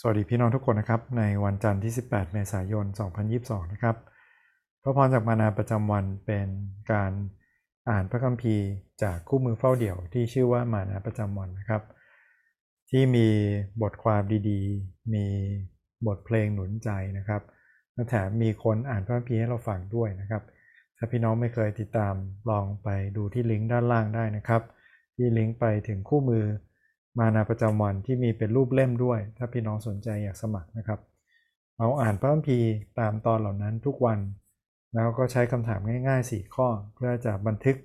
สวัสดีพี่น้องทุกคนนะครับ ในวันจันทร์ที่ 18 เมษายน 2022 นะครับพระพรจากมานาประจำวันเป็นการอ่านพระคัมภีร์จากคู่มือเฝ้าเดี่ยวที่ชื่อว่ามานาประจำวันนะครับ ที่มีบทความดีๆ มีบทเพลงหนุนใจนะครับและแถมมีคนอ่านพระคัมภีร์ให้เราฟังด้วยนะครับ ถ้าพี่น้องไม่เคยติดตามลองไปดูที่ลิงก์ด้านล่างได้นะครับ ที่ลิงก์ไปถึงคู่มือ มานาประจำวันที่มีเป็นรูปเล่มด้วย ถ้าพี่น้องสนใจอยากสมัครนะครับ เราอ่านพระคัมภีร์ตามตอนเหล่านั้นทุกวัน แล้วก็ใช้คำถามง่าย ๆ 4 ข้อ เพื่อจะบันทึก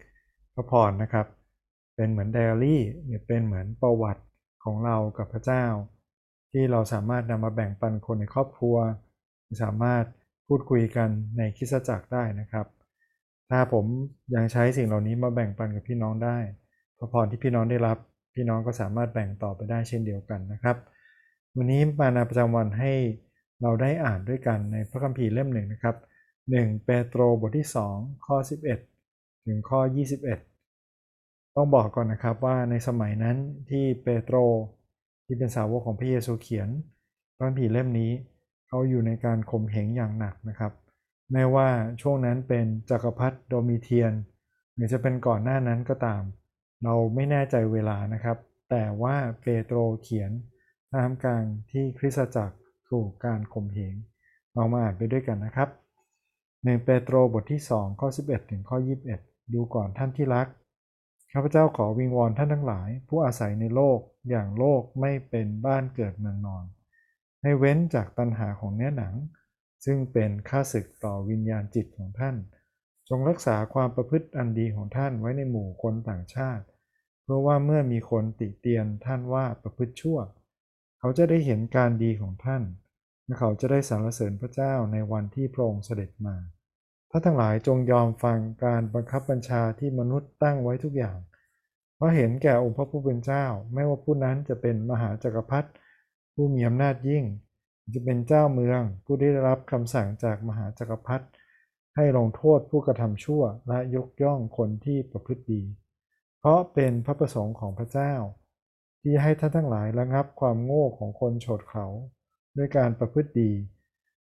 พระพรนะครับ เป็นเหมือนไดอารี่เป็นเหมือนประวัติของเรากับพระเจ้า ที่เราสามารถนำมาแบ่งปันคนในครอบครัว สามารถพูดคุยกันในคิสจักรได้นะครับ ถ้าผมยังใช้สิ่งเหล่านี้มาแบ่งปันกับพี่น้องได้พระพรที่พี่น้องได้รับ พี่น้องก็สามารถแบ่งต่อไปได้เช่นเดียวกันนะครับ วันนี้มานาประจำวันให้เราได้อ่านด้วยกันในพระคัมภีร์เล่มหนึ่งนะครับ 1 เปโตรบทที่ 2 ข้อ 11 ถึงข้อ 21 ต้องบอกก่อนนะครับว่าในสมัยนั้นที่เปโตรที่เป็นสาวกของพระเยซูเขียน พระคัมภีร์เล่มนี้เขาอยู่ในการข่มเหงอย่างหนักนะครับแม้ว่าช่วงนั้นเป็นจักรพรรดิโดมิเทียน หรือจะเป็นก่อนหน้านั้นก็ตาม เราไม่แน่ใจเวลานะครับ แต่ว่าเปโตรเขียนท่ามกลางที่คริสตจักรถูกการข่มเหงเรามาอ่านไปด้วยกันนะครับหนึ่งเปโตรบทที่2ข้อ11 ถึงข้อ 21 ดูก่อนท่านที่รักข้าพเจ้าขอวิงวอนท่านทั้งหลาย ผู้อาศัยในโลกอย่างโลกไม่เป็นบ้านเกิดเมืองนอน ให้เว้นจากตัณหาของเนื้อหนัง ซึ่งเป็นค่าศึกต่อวิญญาณจิตของท่าน จงรักษาความประพฤติอันดีของท่านไว้ในหมู่คนต่างชาติ เพราะว่าเมื่อมีคนติเตียนท่านว่าประพฤติชั่ว เขาจะได้เห็นการดีของท่าน และเขาจะได้สรรเสริญพระเจ้าในวันที่พระองค์เสด็จมาท่านทั้งหลายจงยอมฟังการบังคับบัญชาที่มนุษย์ตั้งไว้ทุกอย่าง เพราะเห็นแก่องค์พระผู้เป็นเจ้า ไม่ว่าผู้นั้นจะเป็นมหาจักรพรรดิผู้มีอำนาจยิ่ง จะเป็นเจ้าเมืองผู้ได้รับคำสั่งจากมหาจักรพรรดิ ให้ลงโทษผู้กระทำชั่วและยกย่องคนที่ประพฤติดี เพราะเป็นพระประสงค์ของพระเจ้า ที่ให้ท่านทั้งหลายระงับความโง่ของคนโฉดเขา ด้วยการประพฤติดี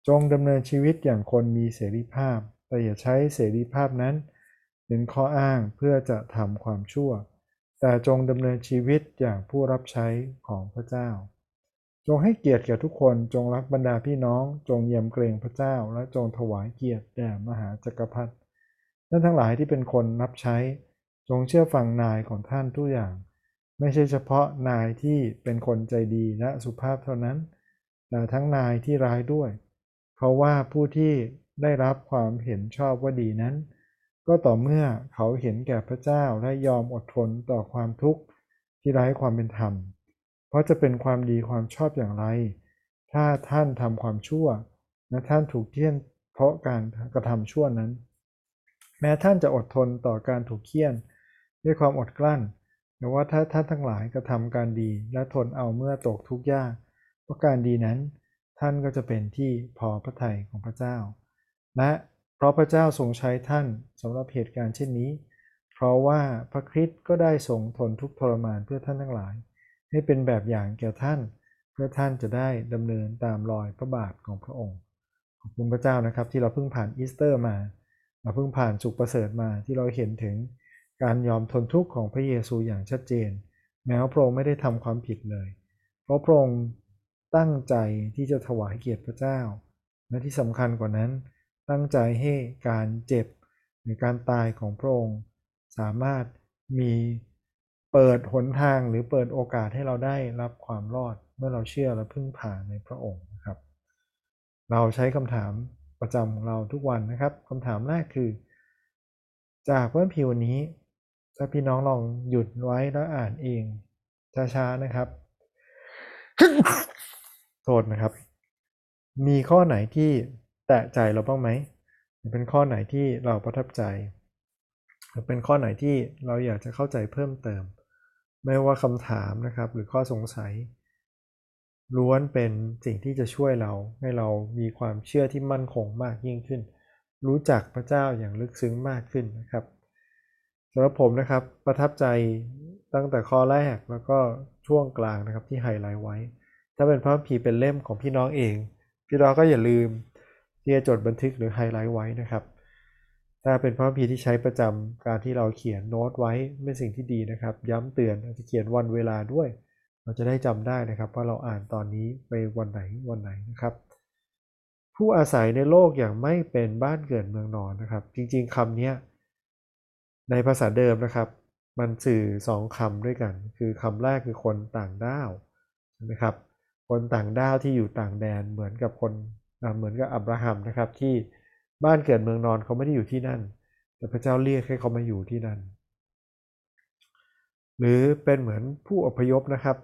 จงดำเนินชีวิตอย่างคนมีเสรีภาพ แต่อย่าใช้เสรีภาพนั้นเป็นข้ออ้างเพื่อจะทำความชั่ว แต่จงดำเนินชีวิตอย่างผู้รับใช้ของพระเจ้า จงให้เกียรติแก่ทุกคน จงรักบรรดาพี่น้อง จงเยี่ยมเกรงพระเจ้า และจงถวายเกียรติแด่มหาจักรพรรดิท่านทั้งหลายที่เป็นคนรับใช้ จงเชื่อฟังนายของท่านทุกอย่าง ไม่ใช่เฉพาะนายที่เป็นคนใจดีและสุภาพเท่านั้น แต่ทั้งนายที่ร้ายด้วย เพราะว่าผู้ที่ได้รับความเห็นชอบว่าดีนั้น ก็ต่อเมื่อเขาเห็นแก่พระเจ้าและยอมอดทนต่อความทุกข์ที่ไร้ความเป็นธรรม เพราะจะเป็นความดีความชอบอย่างไร ถ้าท่านทำความชั่ว และท่านถูกเคี่ยนเพราะการกระทำชั่วนั้น แม้ท่านจะอดทนต่อการถูกเคี่ยน ด้วยความอดกลั้นแต่ว่าถ้าท่านทั้งหลายกระทำการดีและทนเอาเมื่อตกทุกข์ยากเพราะการดีนั้น ท่านก็จะเป็นที่พอพระทัยของพระเจ้า และเพราะพระเจ้าทรงใช้ท่านสำหรับเหตุการณ์เช่นนี้ เพราะว่าพระคริสต์ก็ได้ทรงทนทุกทรมานเพื่อท่านทั้งหลาย ให้เป็นแบบอย่างแก่ท่าน เพื่อท่านจะได้ดำเนินตามรอยพระบาทของพระองค์ ขอบคุณพระเจ้านะครับที่เราเพิ่งผ่านอีสเตอร์มา เราเพิ่งผ่านศุกร์ประเสริฐมาที่เราเห็นถึงการยอมทนทุกข์ของพระเยซูอย่างชัดเจน แม้ว่าพระองค์ไม่ได้ทำความผิดเลย เพราะพระองค์ตั้งใจที่จะถวายเกียรติพระเจ้า และที่สำคัญกว่านั้น ตั้งใจให้การเจ็บหรือการตายของพระองค์ สามารถมี เปิดหนทางหรือเปิดโอกาสให้เราได้รับความรอดเมื่อเราเชื่อและพึ่งพาในพระองค์นะครับ เราใช้คำถามประจำของเราทุกวันนะครับคำถามแรกคือ จากเพื่อนพิวันนี้ ถ้าพี่น้องลองหยุดไว้แล้วอ่านเองช้าๆนะครับโทษนะครับ มีข้อไหนที่แตะใจเราบ้างไหมเป็นข้อไหนที่เราประทับใจ หรือเป็นข้อไหนที่เราอยากจะเข้าใจเพิ่มเติม ไม่ว่าคำถามนะครับ หรือข้อสงสัย ล้วนเป็นสิ่งที่จะช่วยเราให้เรามีความเชื่อที่มั่นคงมากยิ่งขึ้น รู้จักพระเจ้าอย่างลึกซึ้งมากขึ้นนะครับสำหรับผมนะครับประทับใจตั้งแต่ข้อแรกแล้วก็ช่วงกลางนะครับที่ไฮไลท์ไว้ ถ้าเป็นพระคัมภีเป็นเล่มของพี่น้องเอง พี่น้องก็อย่าลืมที่จะจดบันทึกหรือไฮไลท์ไว้นะครับ ถ้าเป็นพระคัมภีร์ที่ใช้ประจำการที่เราเขียนโน้ตไว้เป็นสิ่งที่ดีนะครับ ย้ำเตือนอาจจะเขียนวันเวลาด้วย เราจะได้จำได้นะครับ ว่าเราอ่านตอนนี้ไปวันไหนวันไหนนะครับ ผู้อาศัยในโลกอย่างไม่เป็นบ้านเกิดเมืองนอนนะครับ จริง ๆคำนี้ในภาษาเดิมนะครับ มันสื่อสองคำด้วยกัน คือคำแรกคือคนต่างด้าวใช่ไหมครับคนต่างด้าวที่อยู่ต่างแดนเหมือนกับคนเหมือนกับอับราฮัมนะครับที่ บ้านเกิดเมืองนอนเขาไม่ได้อยู่ที่นั่น แต่พระเจ้าเรียกให้เขามาอยู่ที่นั่น หรือเป็นเหมือนผู้อพยพนะครับ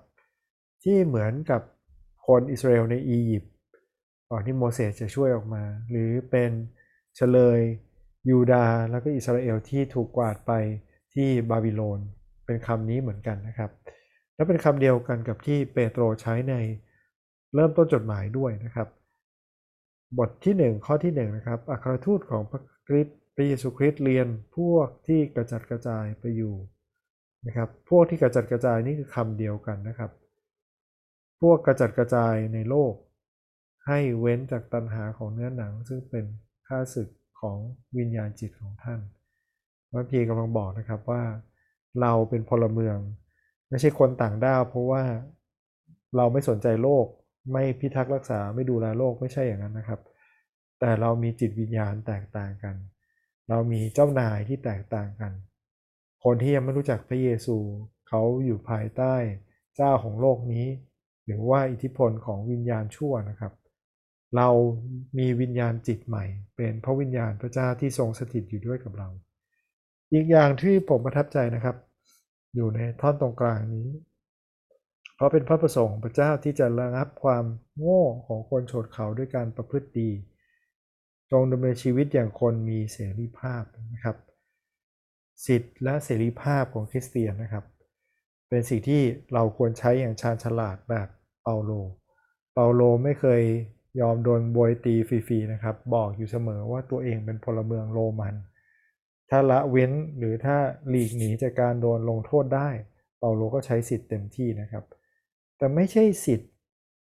ที่เหมือนกับคนอิสราเอลในอียิปต์ก่อนที่โมเสสจะช่วยออกมา หรือเป็นเฉลยยูดาห์แล้วก็อิสราเอลที่ถูกกวาดไปที่บาบิโลน เป็นคำนี้เหมือนกันนะครับ และเป็นคำเดียวกันกับที่เปโตรใช้ในเริ่มต้นจดหมายด้วยนะครับ บทที่ 1 ข้อที่1นะครับอัครทูตของพระคริสต์พระเยซูคริสต์เรียนพวกที่กระจัดกระจายไปอยู่นะครับ พวกที่กระจัดกระจายนี่คือคำเดียวกันนะครับ พวกกระจัดกระจายในโลก ให้เว้นจากตัณหาของเนื้อหนัง ซึ่งเป็นข้าศึกของวิญญาณจิตของท่านพระพีกำลังบอกนะครับว่าเราเป็นพลเมือง ไม่ใช่คนต่างด้าวเพราะว่าเราไม่สนใจโลก ไม่พิทักษ์รักษาไม่ดูแลโลกไม่ใช่อย่างนั้นนะครับ แต่เรามีจิตวิญญาณแตกต่างกัน เรามีเจ้านายที่แตกต่างกัน คนที่ยังไม่รู้จักพระเยซูเขาอยู่ภายใต้เจ้าของโลกนี้ หรือว่าอิทธิพลของวิญญาณชั่วนะครับ เรามีวิญญาณจิตใหม่ เป็นพระวิญญาณพระเจ้าที่ทรงสถิตอยู่ด้วยกับเรา อีกอย่างที่ผมประทับใจนะครับ อยู่ในท่อนตรงกลางนี้ เพราะเป็นพระประสงค์พระเจ้าที่จะระงับความโง่ของคนโฉดเขาด้วยการประพฤติดี จงดำเนินชีวิตอย่างคนมีเสรีภาพนะครับ สิทธิและเสรีภาพของคริสเตียนนะครับ เป็นสิ่งที่เราควรใช้อย่างชาญฉลาดแบบเปาโล เปาโลไม่เคยยอมโดนบวยตีฟรีๆนะครับ บอกอยู่เสมอว่าตัวเองเป็นพลเมืองโรมัน ถ้าละเว้นหรือถ้าหลีกหนีจากการโดนลงโทษได้ เปาโลก็ใช้สิทธิ์เต็มที่นะครับ แต่ไม่ใช่สิทธิ์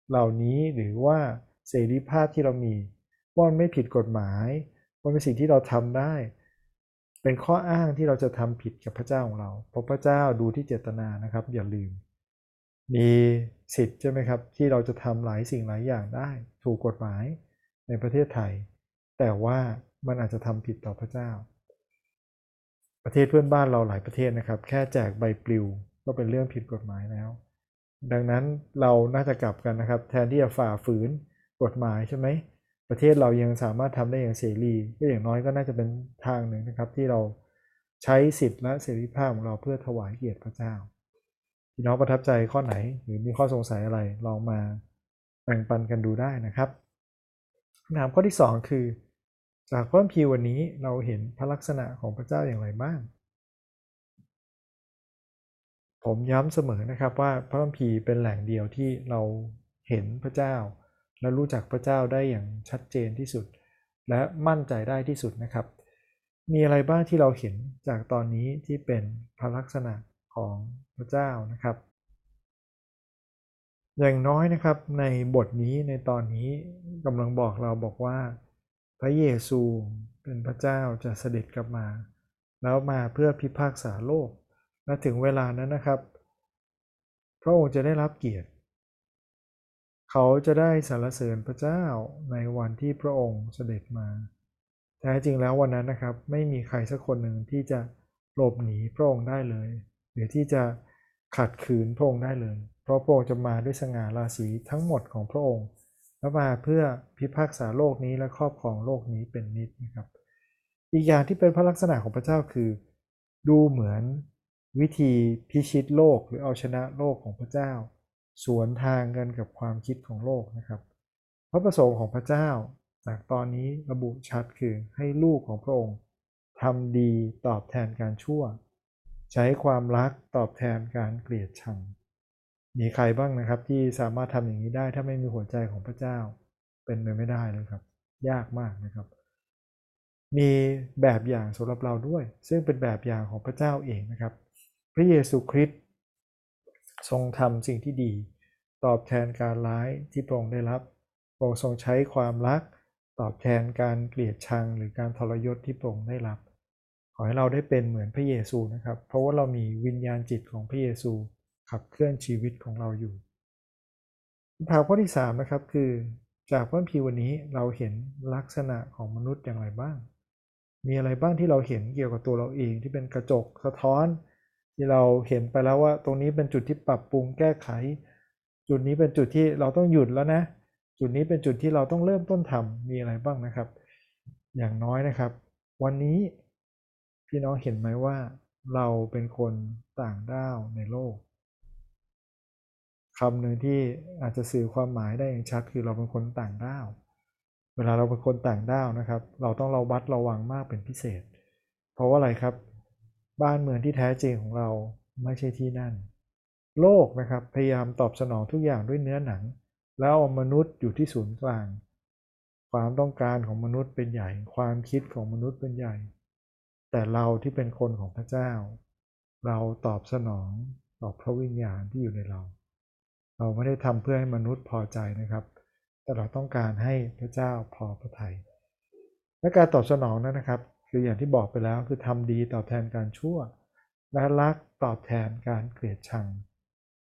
เหล่านี้หรือว่าเสรีภาพที่เรามีว่ามันไม่ผิดกฎหมายว่าเป็นสิ่งที่เราทำได้ เป็นข้ออ้างที่เราจะทำผิดกับพระเจ้าของเรา เพราะพระเจ้าดูที่เจตนานะครับ อย่าลืม มีสิทธิ์ใช่ไหมครับ ที่เราจะทำหลายสิ่งหลายอย่างได้ ถูกกฎหมายในประเทศไทย แต่ว่ามันอาจจะทำผิดต่อพระเจ้า ประเทศเพื่อนบ้านเราหลายประเทศนะครับ แค่แจกใบปลิวก็เป็นเรื่องผิดกฎหมายแล้ว ดังนั้นเราน่าจะกลับกันนะครับ แทนที่จะฝ่าฝืนกฎหมายใช่ไหมประเทศเรายังสามารถทำได้อย่างเสรีก็อย่างน้อยก็น่าจะเป็นทางหนึ่งนะครับ ที่เราใช้สิทธิและเสรีภาพของเราเพื่อถวายเกียรติพระเจ้าพี่น้องประทับใจข้อไหนหรือมีข้อสงสัยอะไรลองมาแบ่งปันกันดูได้นะครับคำถามข้อที่ 2 คือ จากพระคัมภีร์วันนี้เราเห็นพระลักษณะของพระเจ้าอย่างไรบ้าง ผมย้ำเสมอนะครับว่าพระคัมภีร์เป็นแหล่งเดียวที่เราเห็นพระเจ้า และรู้จักพระเจ้าได้อย่างชัดเจนที่สุด และมั่นใจได้ที่สุดนะครับ มีอะไรบ้างที่เราเห็นจากตอนนี้ที่เป็นพระลักษณะของพระเจ้านะครับ อย่างน้อยนะครับในบทนี้ในตอนนี้กำลังบอกเราบอกว่า พระเยซูเป็นพระเจ้าจะเสด็จกลับมา แล้วมาเพื่อพิพากษาโลก และถึงเวลานั้นนะครับ พระองค์จะได้รับเกียรติ เขาจะได้สรรเสริญพระเจ้าในวันที่พระองค์เสด็จมาแท้จริงแล้ววันนั้นนะครับ ไม่มีใครสักคนหนึ่งที่จะหลบหนีพระองค์ได้เลย หรือที่จะขัดขืนพระองค์ได้เลย เพราะพระองค์จะมาด้วยสง่าราศีทั้งหมดของพระองค์และมาเพื่อพิพากษาโลกนี้และครอบครองโลกนี้เป็นนิจนะครับ อีกอย่างที่เป็นพระลักษณะของพระเจ้าคือ ดูเหมือน วิธีพิชิตโลกหรือเอาชนะโลกของพระเจ้า สวนทางกันกับความคิดของโลกนะครับ พระประสงค์ของพระเจ้าจากตอนนี้ระบุชัดคือให้ลูกของพระองค์ทำดีตอบแทนการชั่ว ใช้ความรักตอบแทนการเกลียดชัง มีใครบ้างนะครับที่สามารถทำอย่างนี้ได้ถ้าไม่มีหัวใจของพระเจ้า เป็นไปไม่ได้เลยครับ ยากมากนะครับ มีแบบอย่างสำหรับเราด้วย ซึ่งเป็นแบบอย่างของพระเจ้าเองนะครับ พระเยซูคริสต์ทรงทำสิ่งที่ดี ตอบแทนการร้ายที่พระองค์ได้รับพระองค์ทรงใช้ความรัก ตอบแทนการเกลียดชังหรือการทรยศที่พระองค์ได้รับ ขอให้เราได้เป็นเหมือนพระเยซูนะครับ เพราะว่าเรามีวิญญาณจิตของพระเยซูขับเคลื่อนชีวิตของเราอยู่คำถามข้อที่3นะครับคือ จากพระพีวันนี้เราเห็นลักษณะของมนุษย์อย่างไรบ้าง มีอะไรบ้างที่เราเห็นเกี่ยวกับตัวเราเองที่เป็นกระจกสะท้อน ที่เราเห็นไปแล้วว่า ตรงนี้เป็นจุดที่ปรับปรุงแก้ไข จุดนี้เป็นจุดที่เราต้องหยุดแล้วนะ จุดนี้เป็นจุดที่เราต้องเริ่มต้นทำมีอะไรบ้างนะครับ อย่างน้อยนะครับ วันนี้พี่น้องเห็นไหมว่า เราเป็นคนต่างด้าวในโลกคำหนึ่งที่อาจจะสื่อความหมายได้อย่างชัดคือเราเป็นคนต่างด้าว เวลาเราเป็นคนต่างด้าวนะครับ เราต้องเราบัดระวังมากเป็นพิเศษ เพราะว่าอะไรครับ บ้านเมืองที่แท้จริงของเราไม่ใช่ที่นั่น โลกนะครับพยายามตอบสนองทุกอย่างด้วยเนื้อหนัง แล้วมนุษย์อยู่ที่ศูนย์กลาง ความต้องการของมนุษย์เป็นใหญ่ ความคิดของมนุษย์เป็นใหญ่ แต่เราที่เป็นคนของพระเจ้า เราตอบสนองต่อพระวิญญาณที่อยู่ในเรา เราไม่ได้ทำเพื่อให้มนุษย์พอใจนะครับ แต่เราต้องการให้พระเจ้าพอพระทยัยและการตอบสนองนั้นนะครับ คืออย่างที่บอกไปแล้วคือทำดีตอบแทนการชั่ว และรักตอบแทนการเกลียดชัง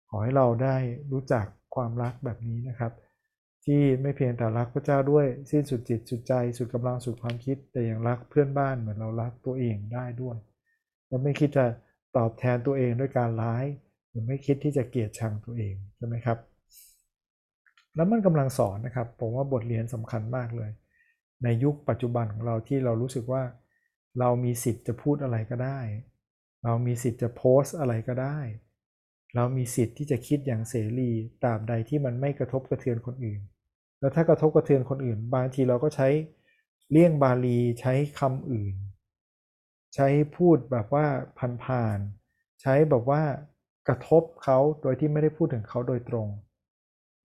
ขอให้เราได้รู้จักความรักแบบนี้นะครับ ที่ไม่เพียงแต่รักพระเจ้าด้วยสิ้นสุดจิตสุดใจสุดกำลังสุดความคิด แต่ยังรักเพื่อนบ้านเหมือนเรารักตัวเองได้ด้วยเราไม่คิดจะตอบแทนตัวเองด้วยการร้าย หรือไม่คิดที่จะเกลียดชังตัวเองใช่ไหมครับ แล้วมันกำลังสอนนะครับผมว่าบทเรียนสำคัญมากเลย ในยุคปัจจุบันของเราที่เรารู้สึกว่า เรามีสิทธิ์จะพูดอะไรก็ได้ เรามีสิทธิ์จะโพสต์อะไรก็ได้ เรามีสิทธิ์ที่จะคิดอย่างเสรีตราบใดที่มันไม่กระทบกระเทือนคนอื่น แล้วถ้ากระทบกระเทือนคนอื่น บางทีเราก็ใช้เลี่ยงบาลีใช้คำอื่น ใช้พูดแบบว่าผ่านๆใช้แบบว่ากระทบเขาโดยที่ไม่ได้พูดถึงเขาโดยตรง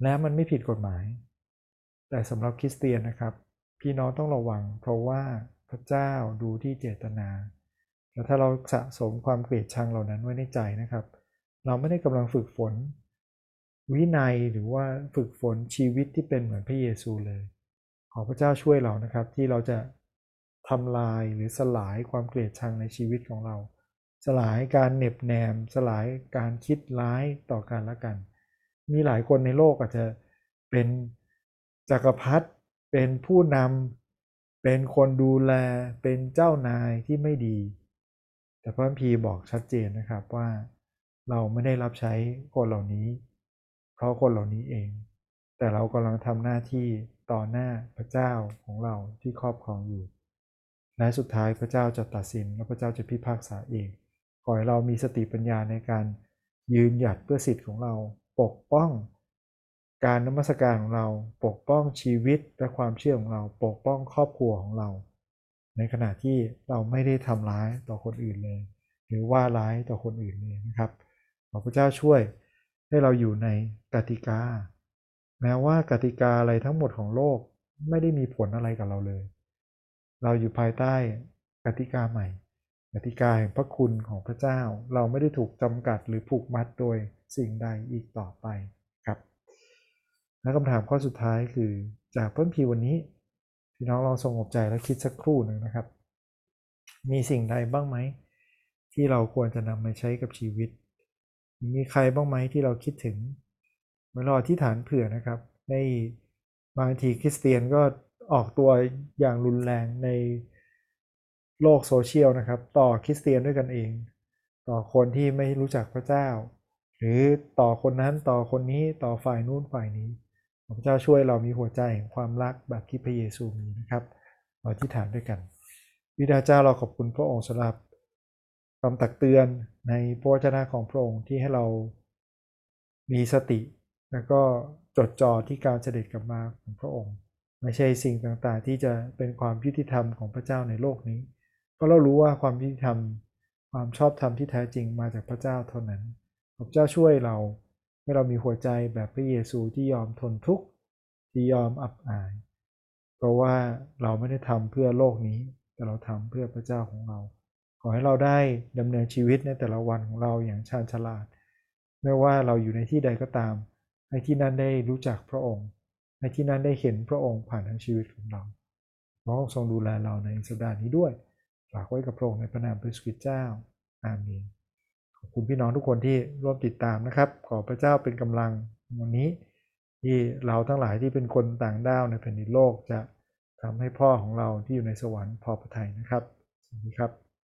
และมันไม่ผิดกฎหมาย แต่สำหรับคริสเตียนนะครับ พี่น้องต้องระวังเพราะว่า พระเจ้าดูที่เจตนา แล้วถ้าเราสะสมความเกลียดชังเหล่านั้นไว้ในใจนะครับ เราไม่ได้กำลังฝึกฝน วินัยหรือว่าฝึกฝนชีวิตที่เป็นเหมือนพระเยซูเลย ขอพระเจ้าช่วยเรานะครับ ที่เราจะทำลายหรือสลายความเกลียดชังในชีวิตของเรา สลายการเหน็บแนม สลายการคิดร้ายต่อกันและกัน มีหลายคนในโลกอาจจะเป็นจักรพรรดิเป็นผู้นำ เป็นคนดูแลเป็นเจ้านายที่ไม่ดี แต่พระพีบอกชัดเจนนะครับว่าเราไม่ได้รับใช้คนเหล่านี้ เพราะคนเหล่านี้เอง แต่เรากำลังทำหน้าที่ต่อหน้าพระเจ้าของเราที่ครอบครองอยู่ และสุดท้ายพระเจ้าจะตัดสินและพระเจ้าจะพิพากษาเองขอให้เรามีสติปัญญาในการยืนหยัดเพื่อสิทธิ์ของเราปกป้อง การนมัสการของเราปกป้องชีวิตและความเชื่อของเราปกป้องครอบครัวของเรา ในขณะที่เราไม่ได้ทำร้ายต่อคนอื่นเลย หรือว่าร้ายต่อคนอื่นเลยนะครับขอพระเจ้าช่วยให้เราอยู่ในกติกา แม้ว่ากติกาอะไรทั้งหมดของโลกไม่ได้มีผลอะไรกับเราเลย เราอยู่ภายใต้กติกาใหม่ กติกาแห่งพระคุณของพระเจ้า เราไม่ได้ถูกจำกัดหรือผูกมัดโดยสิ่งใดอีกต่อไป และคำถามข้อสุดท้ายคือจากเพ้นพีวันนี้พี่น้องลองสงบใจและคิดสักครู่หนึ่งนะครับ มีสิ่งใดบ้างไหม ที่เราควรจะนำมาใช้กับชีวิต มีใครบ้างไหมที่เราคิดถึงเมื่อเราที่ฐานเผื่อนะครับในบางทีคริสเตียนก็ออกตัวอย่างรุนแรงในโลกโซเชียลนะครับ ต่อคริสเตียนด้วยกันเอง ต่อคนที่ไม่รู้จักพระเจ้า หรือต่อคนนั้นต่อคนนี้ต่อฝ่ายนู้นฝ่ายนี้ พระเจ้าช่วยเรามีหัวใจแห่งความรักแบบที่พระเยซูมีนะครับ เราที่ฐานด้วยกันวิดาเจ้าเราขอบคุณพระองค์สำหรับคำตักเตือนในพระวจนะของพระองค์ที่ให้เรามีสติ แล้วก็จดจ่อที่การเสด็จกลับมาของพระองค์ ไม่ใช่สิ่งต่างๆ ที่จะเป็นความยุติธรรมของพระเจ้าในโลกนี้ เพราะเรารู้ว่าความยุติธรรม ความชอบธรรมที่แท้จริงมาจากพระเจ้าเท่านั้นพระเจ้าช่วยเรา ให้เรามีหัวใจแบบพระเยซูที่ยอมทนทุกข์ที่ยอมอับอาย เพราะว่าเราไม่ได้ทำเพื่อโลกนี้ แต่เราทำเพื่อพระเจ้าของเรา ขอให้เราได้ดำเนินชีวิตในแต่ละวันของเราอย่างชาญฉลาด ไม่ว่าเราอยู่ในที่ใดก็ตาม ให้ที่นั่นได้รู้จักพระองค์ ให้ที่นั่นได้เห็นพระองค์ผ่านทั้งชีวิตของเราพระองค์ทรงดูแลเราในสัปดาห์นี้ด้วย ฝากไว้กับพระองค์ในพระนามพระสุคริตเจ้า อาเมน ขอบคุณพี่น้องทุกคนที่ร่วมติดตามนะครับ ขอพระเจ้าเป็นกำลังวันนี้ ที่เราทั้งหลายที่เป็นคนต่างด้าวในแผ่นดินโลกจะทำให้พ่อของเราที่อยู่ในสวรรค์พอพระทัยนะครับสวัสดีครับ